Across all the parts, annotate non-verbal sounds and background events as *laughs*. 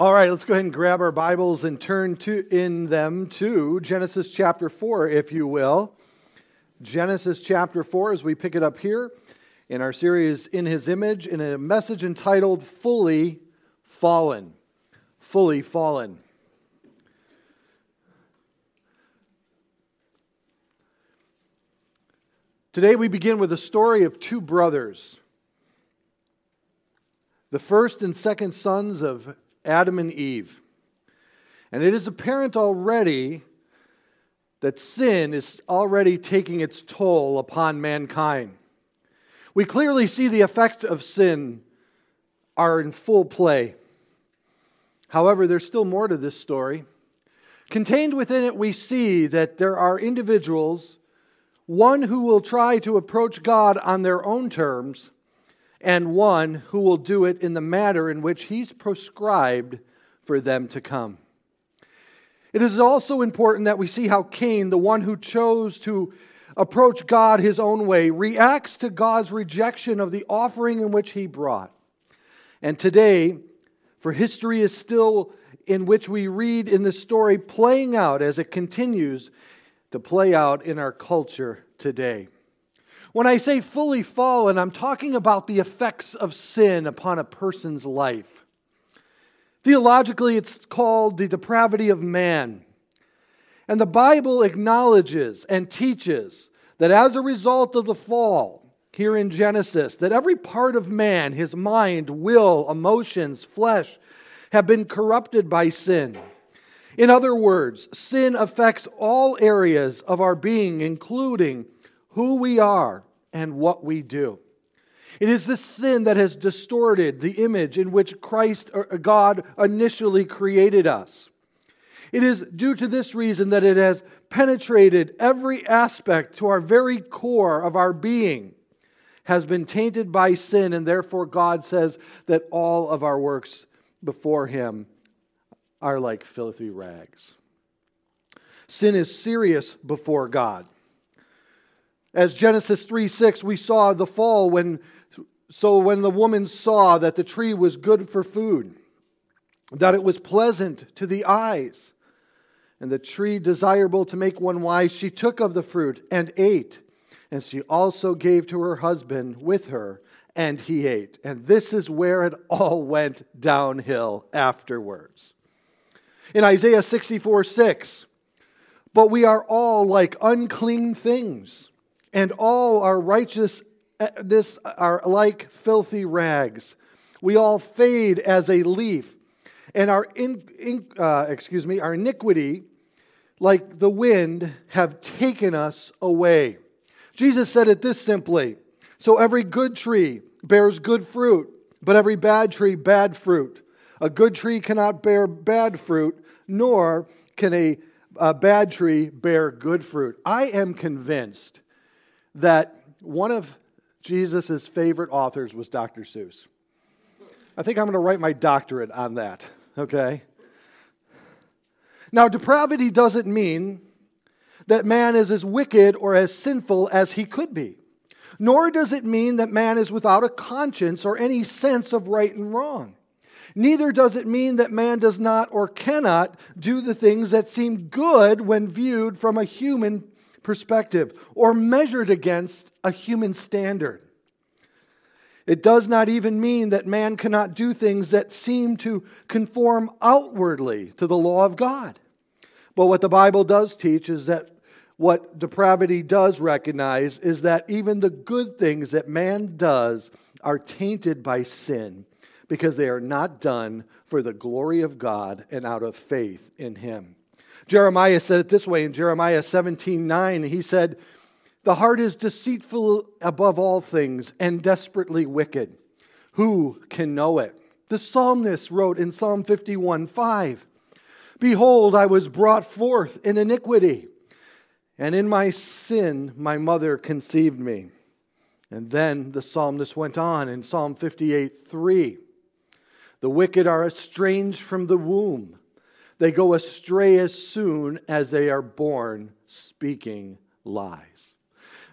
All right, let's go ahead and grab our Bibles and turn to in them to Genesis chapter 4 if you will. Genesis chapter 4 as we pick it up here in our series in his image in a message entitled Fully Fallen. Fully Fallen. Today we begin with a story of two brothers. The first and second sons of Adam and Eve. And it is apparent already that sin is already taking its toll upon mankind. We clearly see the effect of sin are in full play. However, there's still more to this story. Contained within it, we see that there are individuals, one who will try to approach God on their own terms, and one who will do it in the manner in which He's prescribed for them to come. It is also important that we see how Cain, the one who chose to approach God his own way, reacts to God's rejection of the offering in which he brought. And today, for history is still in which we read in the story playing out as it continues to play out in our culture today. When I say fully fallen, I'm talking about the effects of sin upon a person's life. Theologically, it's called the depravity of man. And the Bible acknowledges and teaches that as a result of the fall, here in Genesis, that every part of man, his mind, will, emotions, flesh, have been corrupted by sin. In other words, sin affects all areas of our being, including who we are and what we do. It is this sin that has distorted the image in which Christ uh, God initially created us. It is due to this reason that it has penetrated every aspect to our very core of our being has been tainted by sin and therefore God says that all of our works before him are like filthy rags. Sin is serious before God. As Genesis 3 6, we saw the fall when, so when the woman saw that the tree was good for food, that it was pleasant to the eyes, and the tree desirable to make one wise, she took of the fruit and ate. And she also gave to her husband with her, and he ate. And this is where it all went downhill afterwards. In Isaiah 64 6, but we are all like unclean things and all our righteousness are like filthy rags. We all fade as a leaf, and our in, in, uh, excuse me, our iniquity, like the wind, have taken us away. Jesus said it this simply: So every good tree bears good fruit, but every bad tree bad fruit. A good tree cannot bear bad fruit, nor can a, a bad tree bear good fruit. I am convinced that one of Jesus' favorite authors was Dr. Seuss. I think I'm going to write my doctorate on that, okay? Now, depravity doesn't mean that man is as wicked or as sinful as he could be, nor does it mean that man is without a conscience or any sense of right and wrong. Neither does it mean that man does not or cannot do the things that seem good when viewed from a human perspective or measured against a human standard. It does not even mean that man cannot do things that seem to conform outwardly to the law of God. But what the Bible does teach is that what depravity does recognize is that even the good things that man does are tainted by sin because they are not done for the glory of God and out of faith in Him. Jeremiah said it this way in Jeremiah 17 9. He said, The heart is deceitful above all things and desperately wicked. Who can know it? The psalmist wrote in Psalm 51 5, Behold, I was brought forth in iniquity, and in my sin my mother conceived me. And then the psalmist went on in Psalm 58 3. The wicked are estranged from the womb. They go astray as soon as they are born, speaking lies.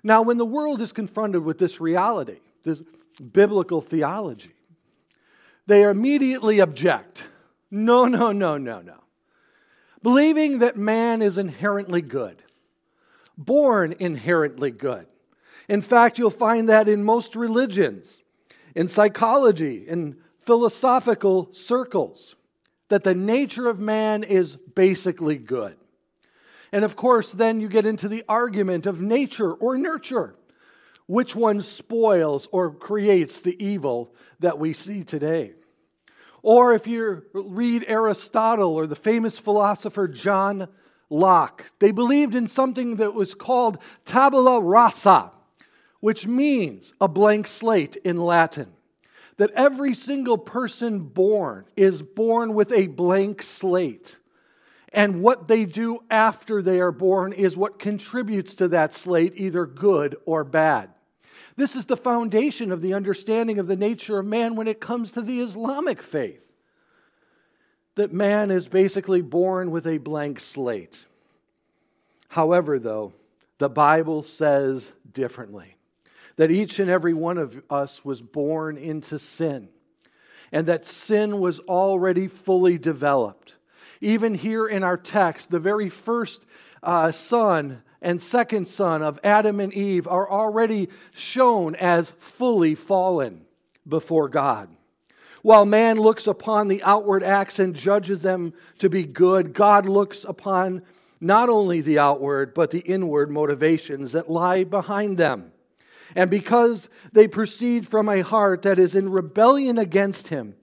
Now, when the world is confronted with this reality, this biblical theology, they immediately object. No, no, no, no, no. Believing that man is inherently good, born inherently good. In fact, you'll find that in most religions, in psychology, in philosophical circles, that the nature of man is basically good. And of course, then you get into the argument of nature or nurture. Which one spoils or creates the evil that we see today? Or if you read Aristotle or the famous philosopher John Locke, they believed in something that was called tabula rasa, which means a blank slate in Latin. That every single person born is born with a blank slate. And what they do after they are born is what contributes to that slate, either good or bad. This is the foundation of the understanding of the nature of man when it comes to the Islamic faith. That man is basically born with a blank slate. However, though, the Bible says differently that each and every one of us was born into sin, and that sin was already fully developed. Even here in our text, the very first uh, son and second son of Adam and Eve are already shown as fully fallen before God. While man looks upon the outward acts and judges them to be good, God looks upon not only the outward, but the inward motivations that lie behind them. And because they proceed from a heart that is in rebellion against him,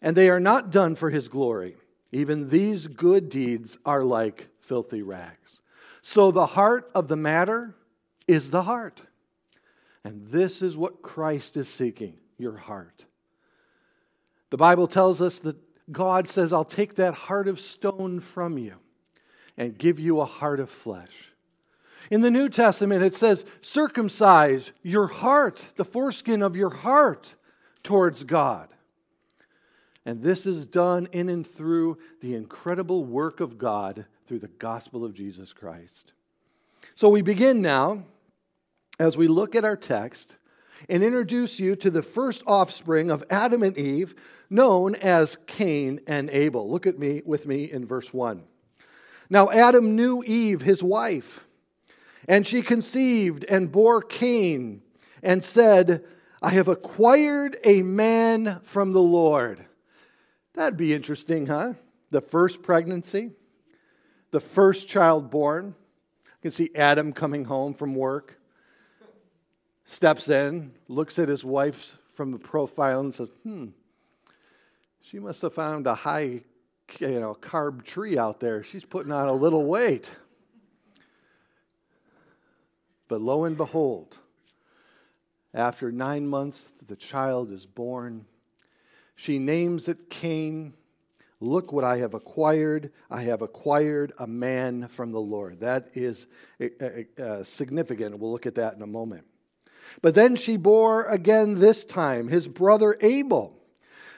and they are not done for his glory, even these good deeds are like filthy rags. So the heart of the matter is the heart. And this is what Christ is seeking your heart. The Bible tells us that God says, I'll take that heart of stone from you and give you a heart of flesh. In the New Testament, it says, circumcise your heart, the foreskin of your heart towards God. And this is done in and through the incredible work of God through the gospel of Jesus Christ. So we begin now as we look at our text and introduce you to the first offspring of Adam and Eve, known as Cain and Abel. Look at me with me in verse 1. Now Adam knew Eve, his wife, and she conceived and bore Cain and said, I have acquired a man from the Lord. That'd be interesting, huh? The first pregnancy, the first child born. You can see Adam coming home from work, steps in, looks at his wife from the profile and says, hmm, she must have found a high you know, carb tree out there. She's putting on a little weight. But lo and behold, after nine months, the child is born. She names it Cain. Look what I have acquired. I have acquired a man from the Lord. That is uh, significant. We'll look at that in a moment. But then she bore again this time his brother Abel.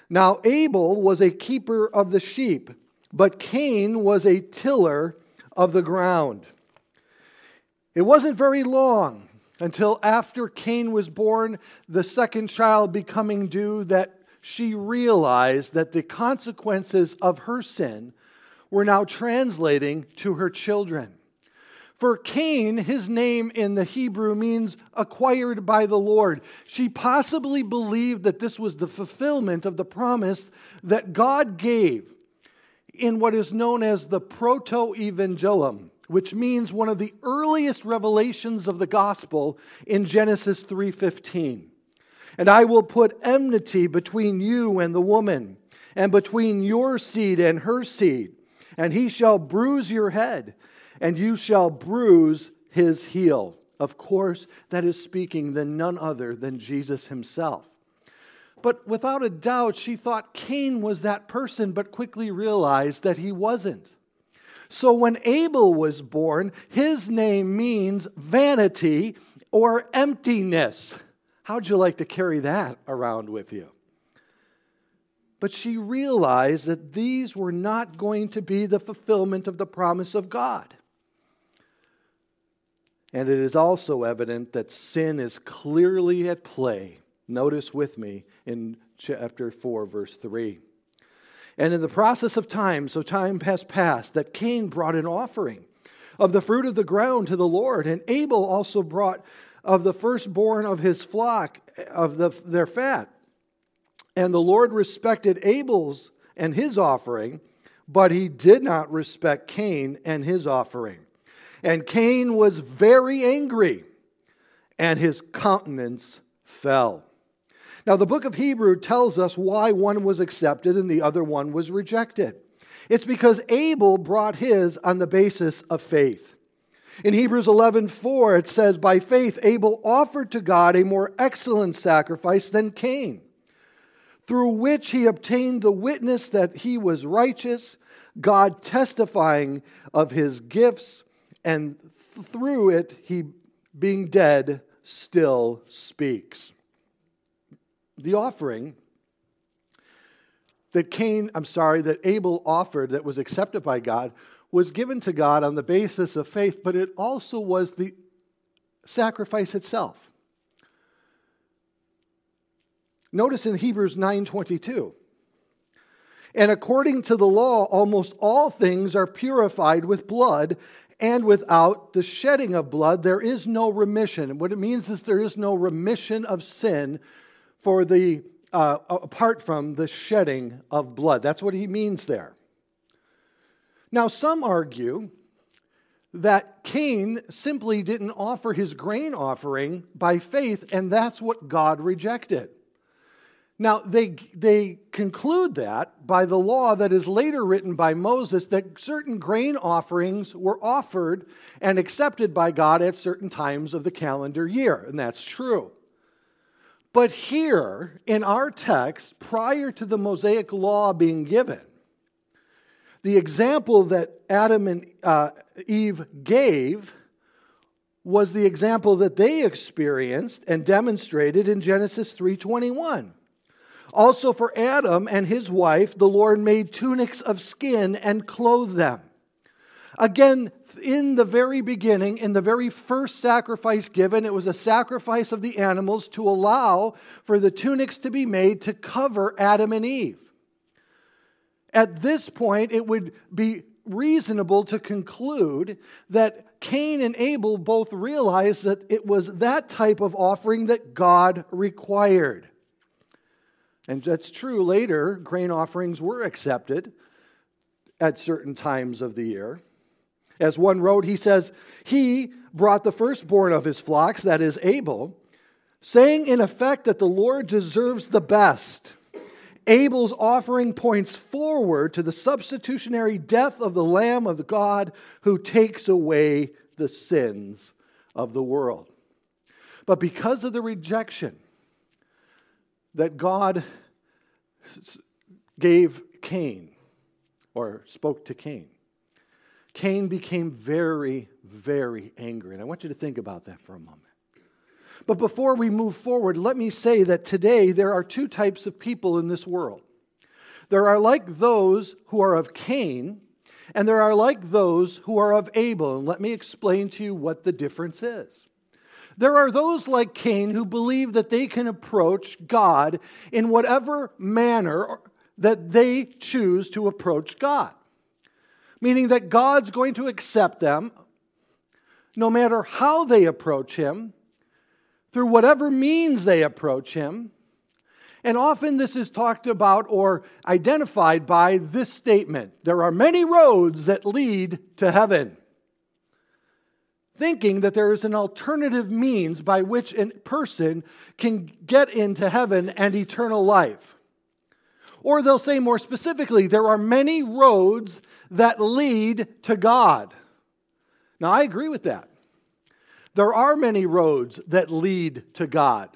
Now, Abel was a keeper of the sheep, but Cain was a tiller of the ground. It wasn't very long until after Cain was born, the second child becoming due, that she realized that the consequences of her sin were now translating to her children. For Cain, his name in the Hebrew means acquired by the Lord. She possibly believed that this was the fulfillment of the promise that God gave in what is known as the proto evangelium, which means one of the earliest revelations of the gospel in Genesis 3:15. And I will put enmity between you and the woman, and between your seed and her seed, and he shall bruise your head and you shall bruise his heel. Of course, that is speaking than none other than Jesus himself. But without a doubt, she thought Cain was that person, but quickly realized that he wasn't. So when Abel was born, his name means vanity or emptiness. How'd you like to carry that around with you? But she realized that these were not going to be the fulfillment of the promise of God. And it is also evident that sin is clearly at play. Notice with me in chapter 4, verse 3. And in the process of time, so time has passed, that Cain brought an offering of the fruit of the ground to the Lord, and Abel also brought of the firstborn of his flock of the, their fat. And the Lord respected Abel's and his offering, but he did not respect Cain and his offering. And Cain was very angry, and his countenance fell. Now, the book of Hebrew tells us why one was accepted and the other one was rejected. It's because Abel brought his on the basis of faith. In Hebrews 11:4 it says by faith Abel offered to God a more excellent sacrifice than Cain through which he obtained the witness that he was righteous God testifying of his gifts and through it he being dead still speaks the offering that Cain, I'm sorry, that Abel offered that was accepted by God was given to God on the basis of faith, but it also was the sacrifice itself. Notice in Hebrews 9:22. And according to the law, almost all things are purified with blood, and without the shedding of blood, there is no remission. what it means is there is no remission of sin for the uh, apart from the shedding of blood. That's what he means there. Now, some argue that Cain simply didn't offer his grain offering by faith, and that's what God rejected. Now, they, they conclude that by the law that is later written by Moses that certain grain offerings were offered and accepted by God at certain times of the calendar year, and that's true. But here in our text, prior to the Mosaic law being given, the example that Adam and uh, Eve gave was the example that they experienced and demonstrated in Genesis 3:21. Also for Adam and his wife the Lord made tunics of skin and clothed them. Again, in the very beginning, in the very first sacrifice given, it was a sacrifice of the animals to allow for the tunics to be made to cover Adam and Eve. At this point, it would be reasonable to conclude that Cain and Abel both realized that it was that type of offering that God required. And that's true. Later, grain offerings were accepted at certain times of the year. As one wrote, he says, He brought the firstborn of his flocks, that is Abel, saying in effect that the Lord deserves the best. Abel's offering points forward to the substitutionary death of the Lamb of God who takes away the sins of the world. But because of the rejection that God gave Cain, or spoke to Cain, Cain became very, very angry. And I want you to think about that for a moment. But before we move forward, let me say that today there are two types of people in this world. There are like those who are of Cain, and there are like those who are of Abel. And let me explain to you what the difference is. There are those like Cain who believe that they can approach God in whatever manner that they choose to approach God meaning that God's going to accept them no matter how they approach Him, through whatever means they approach Him. And often this is talked about or identified by this statement there are many roads that lead to heaven. Thinking that there is an alternative means by which a person can get into heaven and eternal life. Or they'll say more specifically, there are many roads that lead to God. Now, I agree with that. There are many roads that lead to God,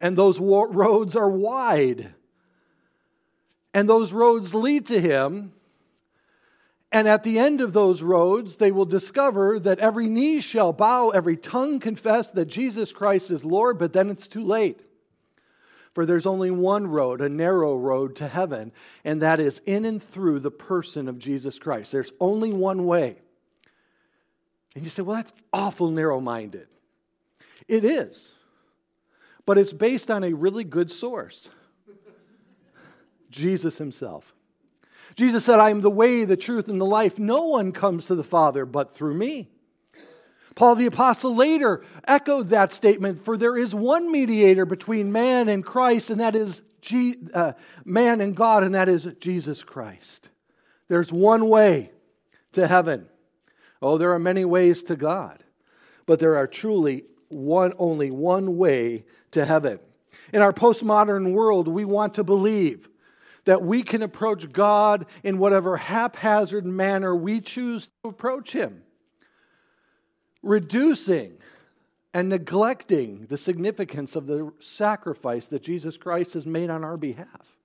and those roads are wide. And those roads lead to Him. And at the end of those roads, they will discover that every knee shall bow, every tongue confess that Jesus Christ is Lord, but then it's too late. For there's only one road, a narrow road to heaven, and that is in and through the person of Jesus Christ. There's only one way. And you say, well, that's awful narrow minded. It is, but it's based on a really good source *laughs* Jesus Himself. Jesus said, I am the way, the truth, and the life. No one comes to the Father but through me. Paul the Apostle later echoed that statement For there is one mediator between man and Christ, and that is G- uh, man and God, and that is Jesus Christ. There's one way to heaven. Oh, there are many ways to God, but there are truly one, only one way to heaven. In our postmodern world, we want to believe that we can approach God in whatever haphazard manner we choose to approach Him, reducing and neglecting the significance of the sacrifice that Jesus Christ has made on our behalf.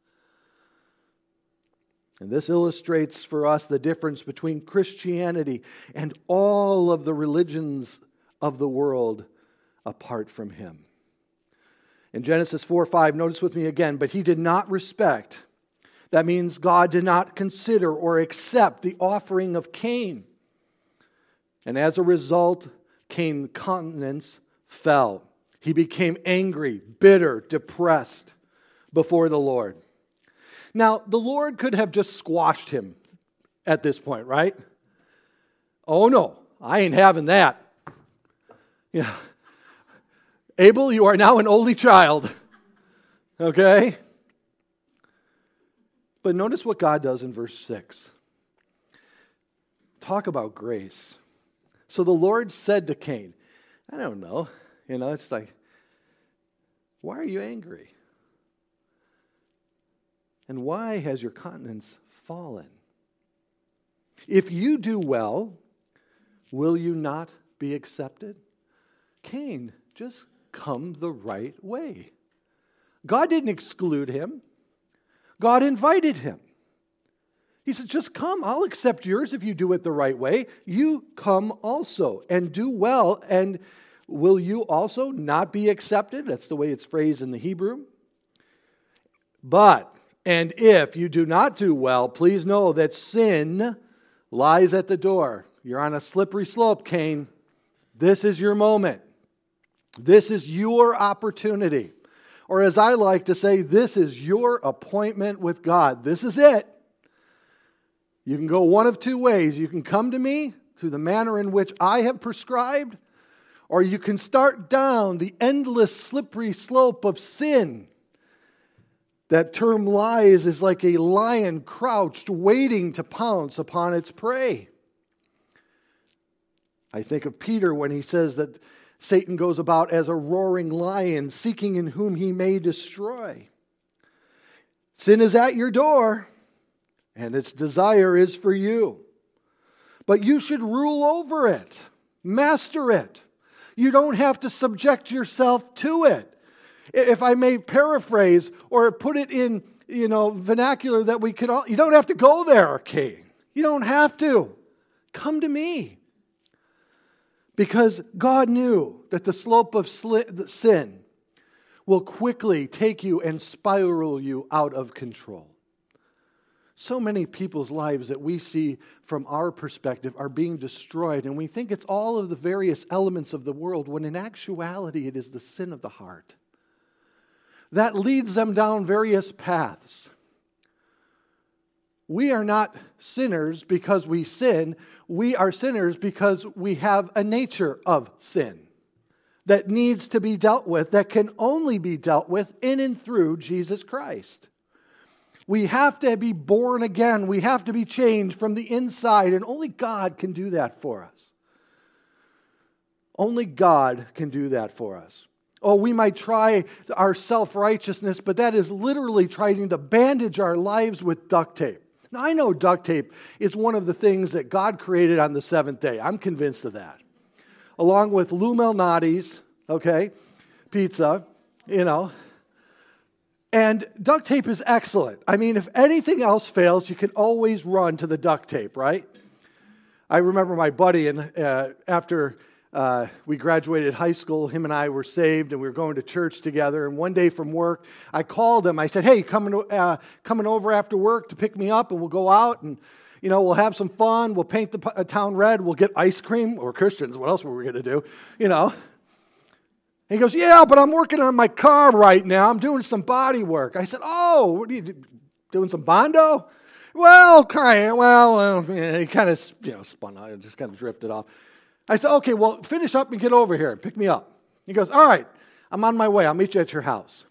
And this illustrates for us the difference between Christianity and all of the religions of the world apart from Him. In Genesis 4 5, notice with me again, but he did not respect. That means God did not consider or accept the offering of Cain. And as a result, Cain's countenance fell. He became angry, bitter, depressed before the Lord. Now, the Lord could have just squashed him at this point, right? Oh no, I ain't having that. Know, Abel, you are now an only child. Okay? But notice what God does in verse 6. Talk about grace. So the Lord said to Cain, I don't know. You know, it's like, why are you angry? And why has your countenance fallen? If you do well, will you not be accepted? Cain, just come the right way. God didn't exclude him, God invited him. He said, Just come, I'll accept yours if you do it the right way. You come also and do well, and will you also not be accepted? That's the way it's phrased in the Hebrew. But, and if you do not do well, please know that sin lies at the door. You're on a slippery slope, Cain. This is your moment. This is your opportunity. Or as I like to say, this is your appointment with God. This is it. You can go one of two ways. You can come to me through the manner in which I have prescribed, or you can start down the endless slippery slope of sin. That term lies is like a lion crouched, waiting to pounce upon its prey. I think of Peter when he says that Satan goes about as a roaring lion, seeking in whom he may destroy. Sin is at your door, and its desire is for you. But you should rule over it, master it. You don't have to subject yourself to it. If I may paraphrase or put it in, you know, vernacular that we could all, you don't have to go there, king. You don't have to. Come to me. Because God knew that the slope of sin will quickly take you and spiral you out of control. So many people's lives that we see from our perspective are being destroyed, and we think it's all of the various elements of the world, when in actuality it is the sin of the heart. That leads them down various paths. We are not sinners because we sin. We are sinners because we have a nature of sin that needs to be dealt with, that can only be dealt with in and through Jesus Christ. We have to be born again. We have to be changed from the inside, and only God can do that for us. Only God can do that for us. Oh, we might try our self righteousness, but that is literally trying to bandage our lives with duct tape. Now, I know duct tape is one of the things that God created on the seventh day. I'm convinced of that. Along with Lou Malnati's, okay, pizza, you know. And duct tape is excellent. I mean, if anything else fails, you can always run to the duct tape, right? I remember my buddy, and uh, after uh, we graduated high school. Him and I were saved, and we were going to church together. And one day from work, I called him. I said, "Hey, coming uh, coming over after work to pick me up, and we'll go out and." You know, we'll have some fun. We'll paint the uh, town red. We'll get ice cream. We're Christians. What else were we going to do? You know. He goes, Yeah, but I'm working on my car right now. I'm doing some body work. I said, Oh, what are you doing? Some Bondo? Well, kind of, well, he kind of you know spun out, just kind of drifted off. I said, okay, well, finish up and get over here and pick me up. He goes, all right, I'm on my way. I'll meet you at your house.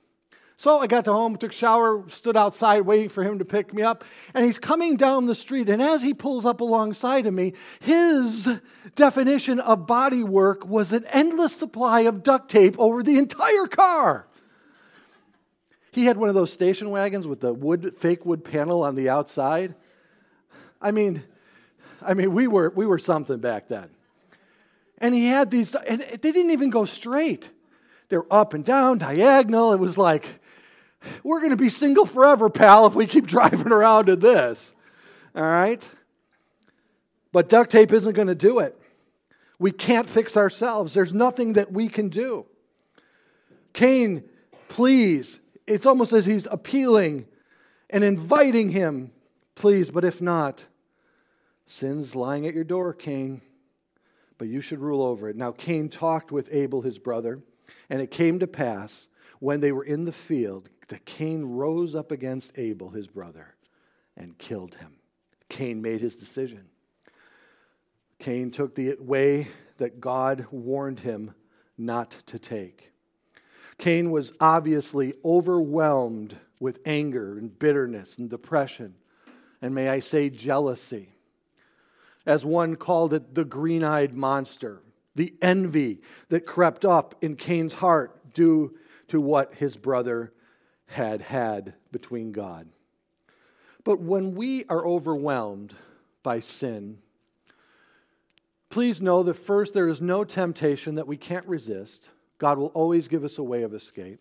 So I got to home, took a shower, stood outside waiting for him to pick me up. And he's coming down the street. And as he pulls up alongside of me, his definition of body work was an endless supply of duct tape over the entire car. He had one of those station wagons with the wood, fake wood panel on the outside. I mean, I mean, we were, we were something back then. And he had these, and they didn't even go straight. They're up and down, diagonal. It was like, we're going to be single forever, pal, if we keep *laughs* driving around in this. All right? But duct tape isn't going to do it. We can't fix ourselves. There's nothing that we can do. Cain, please, it's almost as he's appealing and inviting him, please, but if not, sin's lying at your door, Cain, but you should rule over it. Now, Cain talked with Abel, his brother, and it came to pass when they were in the field that Cain rose up against Abel, his brother, and killed him. Cain made his decision. Cain took the way that God warned him not to take. Cain was obviously overwhelmed with anger and bitterness and depression, and may I say, jealousy. As one called it, the green eyed monster, the envy that crept up in Cain's heart due to what his brother had had between God. But when we are overwhelmed by sin, please know that first, there is no temptation that we can't resist. God will always give us a way of escape.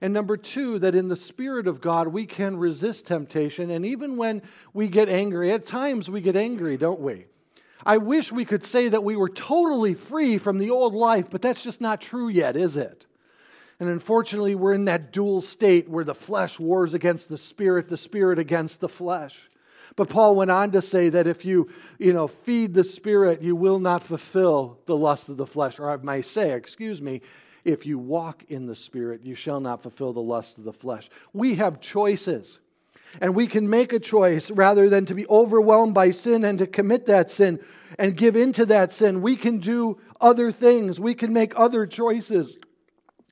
And number two, that in the Spirit of God, we can resist temptation. And even when we get angry, at times we get angry, don't we? I wish we could say that we were totally free from the old life, but that's just not true yet, is it? And unfortunately, we're in that dual state where the flesh wars against the spirit, the spirit against the flesh. But Paul went on to say that if you, you know, feed the spirit, you will not fulfill the lust of the flesh. Or I might say, excuse me, if you walk in the spirit, you shall not fulfill the lust of the flesh. We have choices. And we can make a choice rather than to be overwhelmed by sin and to commit that sin and give into that sin. We can do other things. We can make other choices.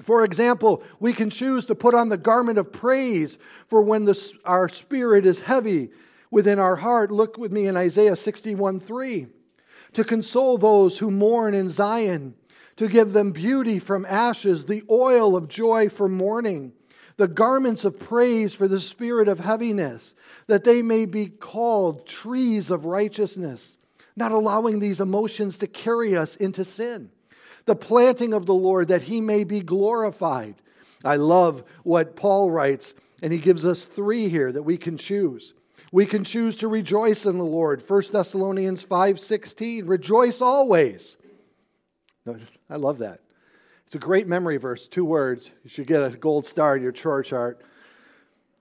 For example, we can choose to put on the garment of praise for when the, our spirit is heavy within our heart. Look with me in Isaiah 61 3. To console those who mourn in Zion, to give them beauty from ashes, the oil of joy for mourning, the garments of praise for the spirit of heaviness, that they may be called trees of righteousness, not allowing these emotions to carry us into sin. The planting of the Lord, that he may be glorified. I love what Paul writes, and he gives us three here that we can choose. We can choose to rejoice in the Lord. 1 Thessalonians 5:16, rejoice always. *laughs* I love that. It's a great memory verse, two words. You should get a gold star in your church chart.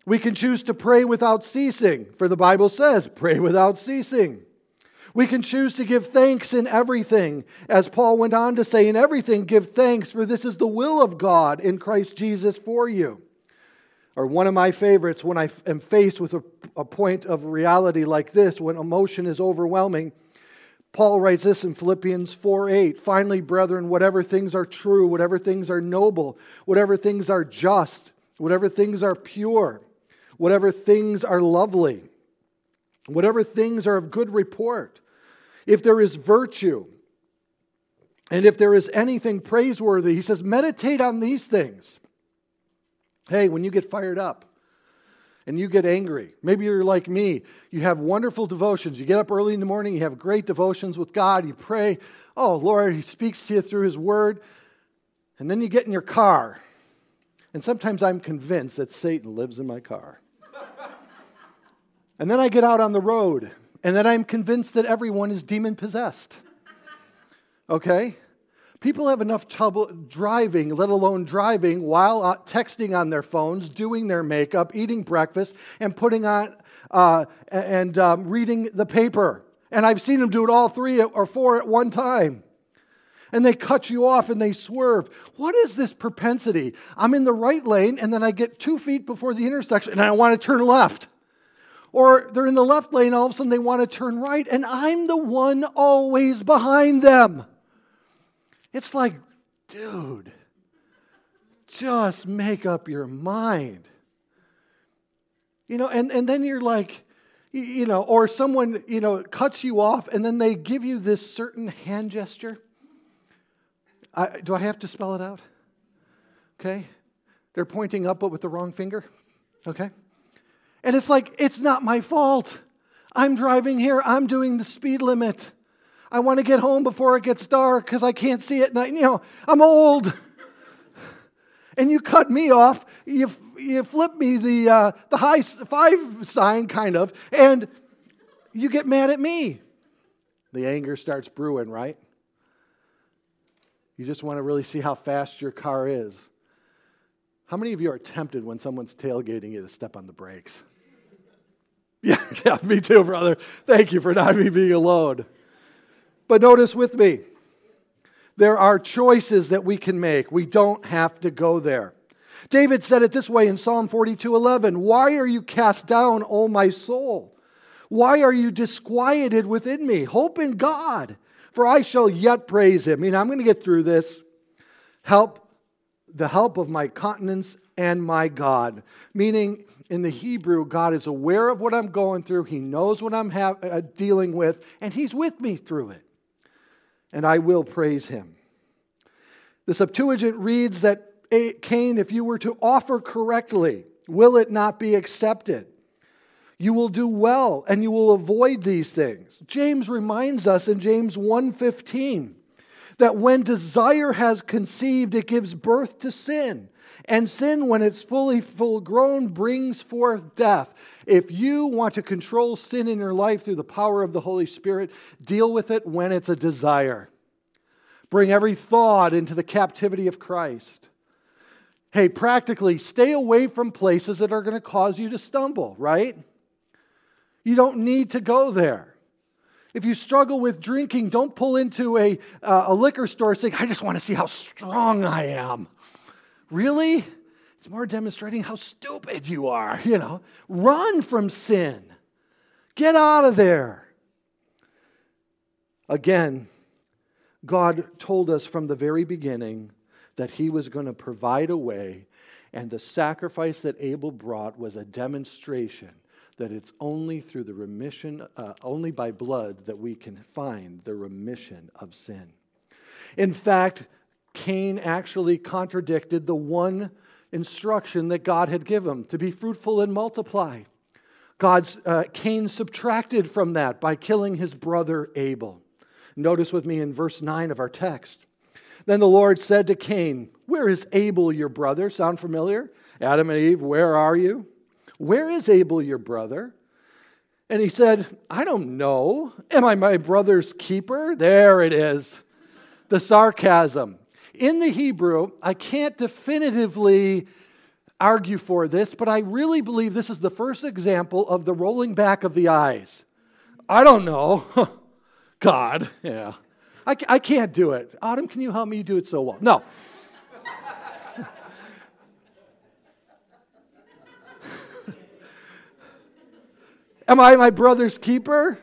We can choose to pray without ceasing, for the Bible says, pray without ceasing. We can choose to give thanks in everything, as Paul went on to say, in everything give thanks, for this is the will of God in Christ Jesus for you or one of my favorites when I am faced with a, a, point of reality like this, when emotion is overwhelming. Paul writes this in Philippians 4 8. Finally, brethren, whatever things are true, whatever things are noble, whatever things are just, whatever things are pure, whatever things are lovely, whatever things are of good report, if there is virtue, and if there is anything praiseworthy, he says, meditate on these things. Hey, when you get fired up and you get angry, maybe you're like me, you have wonderful devotions. You get up early in the morning, you have great devotions with God, you pray, oh, Lord, He speaks to you through His Word. And then you get in your car. And sometimes I'm convinced that Satan lives in my car. and then I get out on the road, and then I'm convinced that everyone is demon possessed. Okay? People have enough trouble driving, let alone driving, while uh, texting on their phones, doing their makeup, eating breakfast, and putting on uh, and um, reading the paper. And I've seen them do it all three or four at one time. And they cut you off and they swerve. What is this propensity? I'm in the right lane and then I get two feet before the intersection and I want to turn left. Or they're in the left lane, all of a sudden they want to turn right, and I'm the one always behind them. It's like, dude, just make up your mind. You know, and, and then you're like, you know, or someone, you know, cuts you off and then they give you this certain hand gesture. I, do I have to spell it out? Okay. They're pointing up but with the wrong finger. Okay. And it's like, it's not my fault. I'm driving here, I'm doing the speed limit. I want to get home before it gets dark because I can't see it. And you know, I'm old. And you cut me off. You, you flip me the, uh, the high five sign, kind of, and you get mad at me. The anger starts brewing, right? You just want to really see how fast your car is. How many of you are tempted when someone's tailgating you to step on the brakes? *laughs* Yeah, yeah, me too, brother. Thank you for not me being alone. But notice with me, there are choices that we can make. We don't have to go there. David said it this way in Psalm 42 11 Why are you cast down, O my soul? Why are you disquieted within me? Hope in God, for I shall yet praise him. I mean, I'm going to get through this. Help, the help of my countenance and my God. Meaning, in the Hebrew, God is aware of what I'm going through, He knows what I'm ha- uh, dealing with, and He's with me through it and I will praise him. The Septuagint reads that Cain, if you were to offer correctly, will it not be accepted? You will do well and you will avoid these things. James reminds us in James 1:15 that when desire has conceived it gives birth to sin. And sin when it's fully full grown brings forth death. If you want to control sin in your life through the power of the Holy Spirit, deal with it when it's a desire. Bring every thought into the captivity of Christ. Hey, practically, stay away from places that are going to cause you to stumble, right? You don't need to go there. If you struggle with drinking, don't pull into a, uh, a liquor store saying, I just want to see how strong I am. Really? It's more demonstrating how stupid you are, you know. Run from sin. Get out of there. Again, God told us from the very beginning that He was going to provide a way, and the sacrifice that Abel brought was a demonstration that it's only through the remission, uh, only by blood, that we can find the remission of sin. In fact, Cain actually contradicted the one instruction that God had given him to be fruitful and multiply. God's uh, Cain subtracted from that by killing his brother Abel. Notice with me in verse 9 of our text. Then the Lord said to Cain, Where is Abel your brother? Sound familiar? Adam and Eve, where are you? Where is Abel your brother? And he said, I don't know. Am I my brother's keeper? There it is. The sarcasm. In the Hebrew, I can't definitively argue for this, but I really believe this is the first example of the rolling back of the eyes. I don't know. *laughs* God, yeah. I, I can't do it. Autumn, can you help me do it so well? No. Am I my brother's keeper?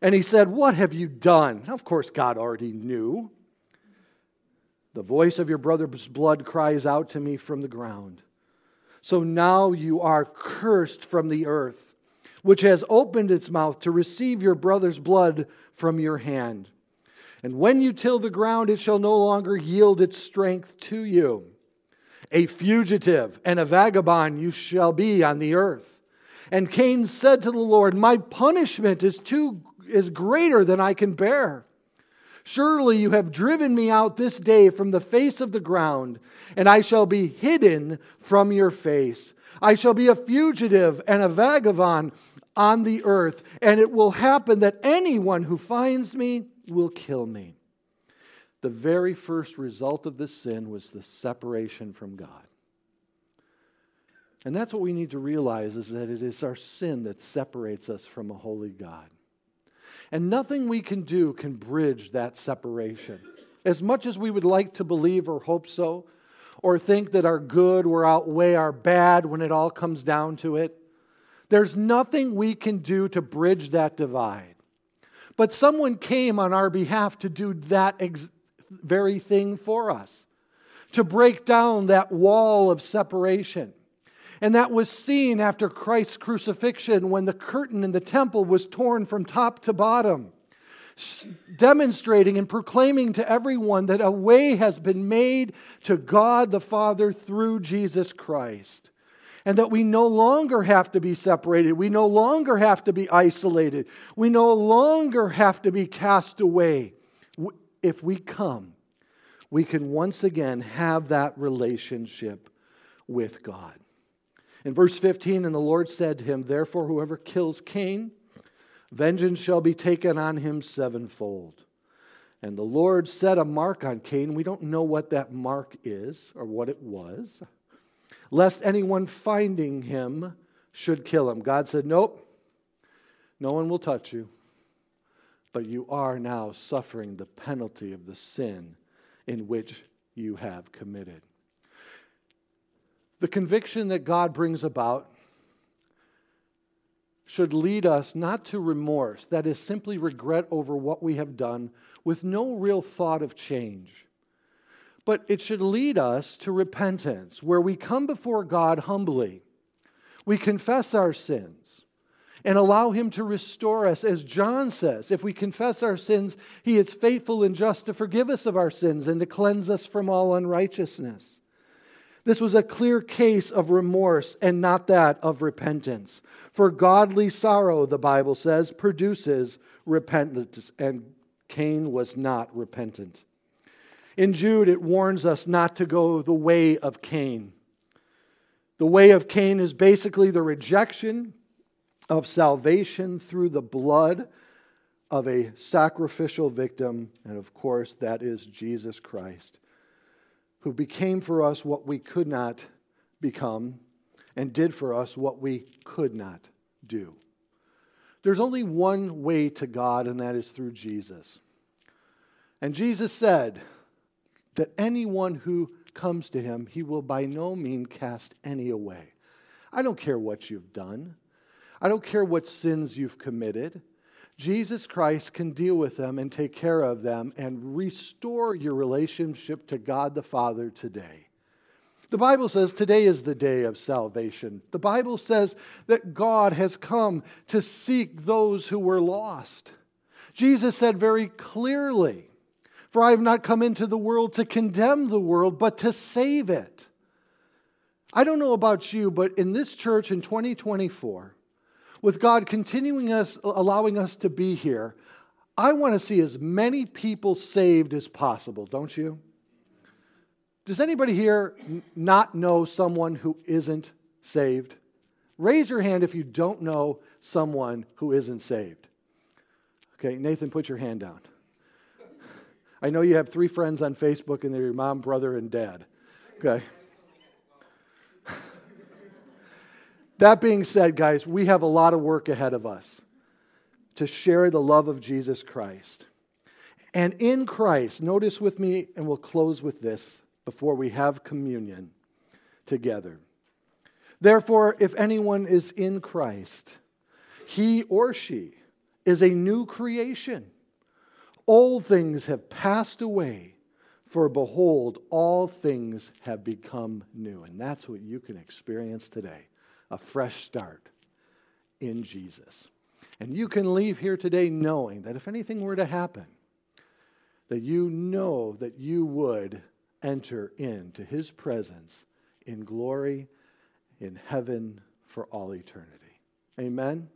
And he said, What have you done? Of course, God already knew. The voice of your brother's blood cries out to me from the ground. So now you are cursed from the earth, which has opened its mouth to receive your brother's blood from your hand. And when you till the ground, it shall no longer yield its strength to you. A fugitive and a vagabond you shall be on the earth. And Cain said to the Lord, My punishment is too is greater than I can bear. Surely you have driven me out this day from the face of the ground, and I shall be hidden from your face. I shall be a fugitive and a vagabond on the earth, and it will happen that anyone who finds me will kill me. The very first result of this sin was the separation from God. And that's what we need to realize is that it is our sin that separates us from a holy God. And nothing we can do can bridge that separation. As much as we would like to believe or hope so, or think that our good will outweigh our bad when it all comes down to it, There's nothing we can do to bridge that divide. But someone came on our behalf to do that ex- very thing for us, to break down that wall of separation. And that was seen after Christ's crucifixion when the curtain in the temple was torn from top to bottom, demonstrating and proclaiming to everyone that a way has been made to God the Father through Jesus Christ. And that we no longer have to be separated. We no longer have to be isolated. We no longer have to be cast away. If we come, we can once again have that relationship with God. In verse 15, and the Lord said to him, Therefore, whoever kills Cain, vengeance shall be taken on him sevenfold. And the Lord set a mark on Cain. We don't know what that mark is or what it was, lest anyone finding him should kill him. God said, Nope, no one will touch you, but you are now suffering the penalty of the sin in which you have committed. The conviction that God brings about should lead us not to remorse, that is, simply regret over what we have done with no real thought of change. But it should lead us to repentance, where we come before God humbly. We confess our sins and allow Him to restore us. As John says, if we confess our sins, He is faithful and just to forgive us of our sins and to cleanse us from all unrighteousness. This was a clear case of remorse and not that of repentance. For godly sorrow, the Bible says, produces repentance, and Cain was not repentant. In Jude, it warns us not to go the way of Cain. The way of Cain is basically the rejection of salvation through the blood of a sacrificial victim, and of course, that is Jesus Christ who became for us what we could not become and did for us what we could not do. There's only one way to God, and that is through Jesus. And Jesus said that anyone who comes to him, he will by no means cast any away. I don't care what you've done, I don't care what sins you've committed. Jesus Christ can deal with them and take care of them and restore your relationship to God the Father today. The Bible says today is the day of salvation. The Bible says that God has come to seek those who were lost. Jesus said very clearly, For I have not come into the world to condemn the world, but to save it. I don't know about you, but in this church in 2024, with God continuing us, allowing us to be here, I want to see as many people saved as possible, don't you? Does anybody here not know someone who isn't saved? Raise your hand if you don't know someone who isn't saved. Okay, Nathan, put your hand down. I know you have three friends on Facebook and they're your mom, brother, and dad. Okay. That being said, guys, we have a lot of work ahead of us to share the love of Jesus Christ. And in Christ, notice with me, and we'll close with this before we have communion together. Therefore, if anyone is in Christ, he or she is a new creation. All things have passed away, for behold, all things have become new. And that's what you can experience today a fresh start in Jesus. And you can leave here today knowing that if anything were to happen, that you know that you would enter into his presence in glory in heaven for all eternity. Amen.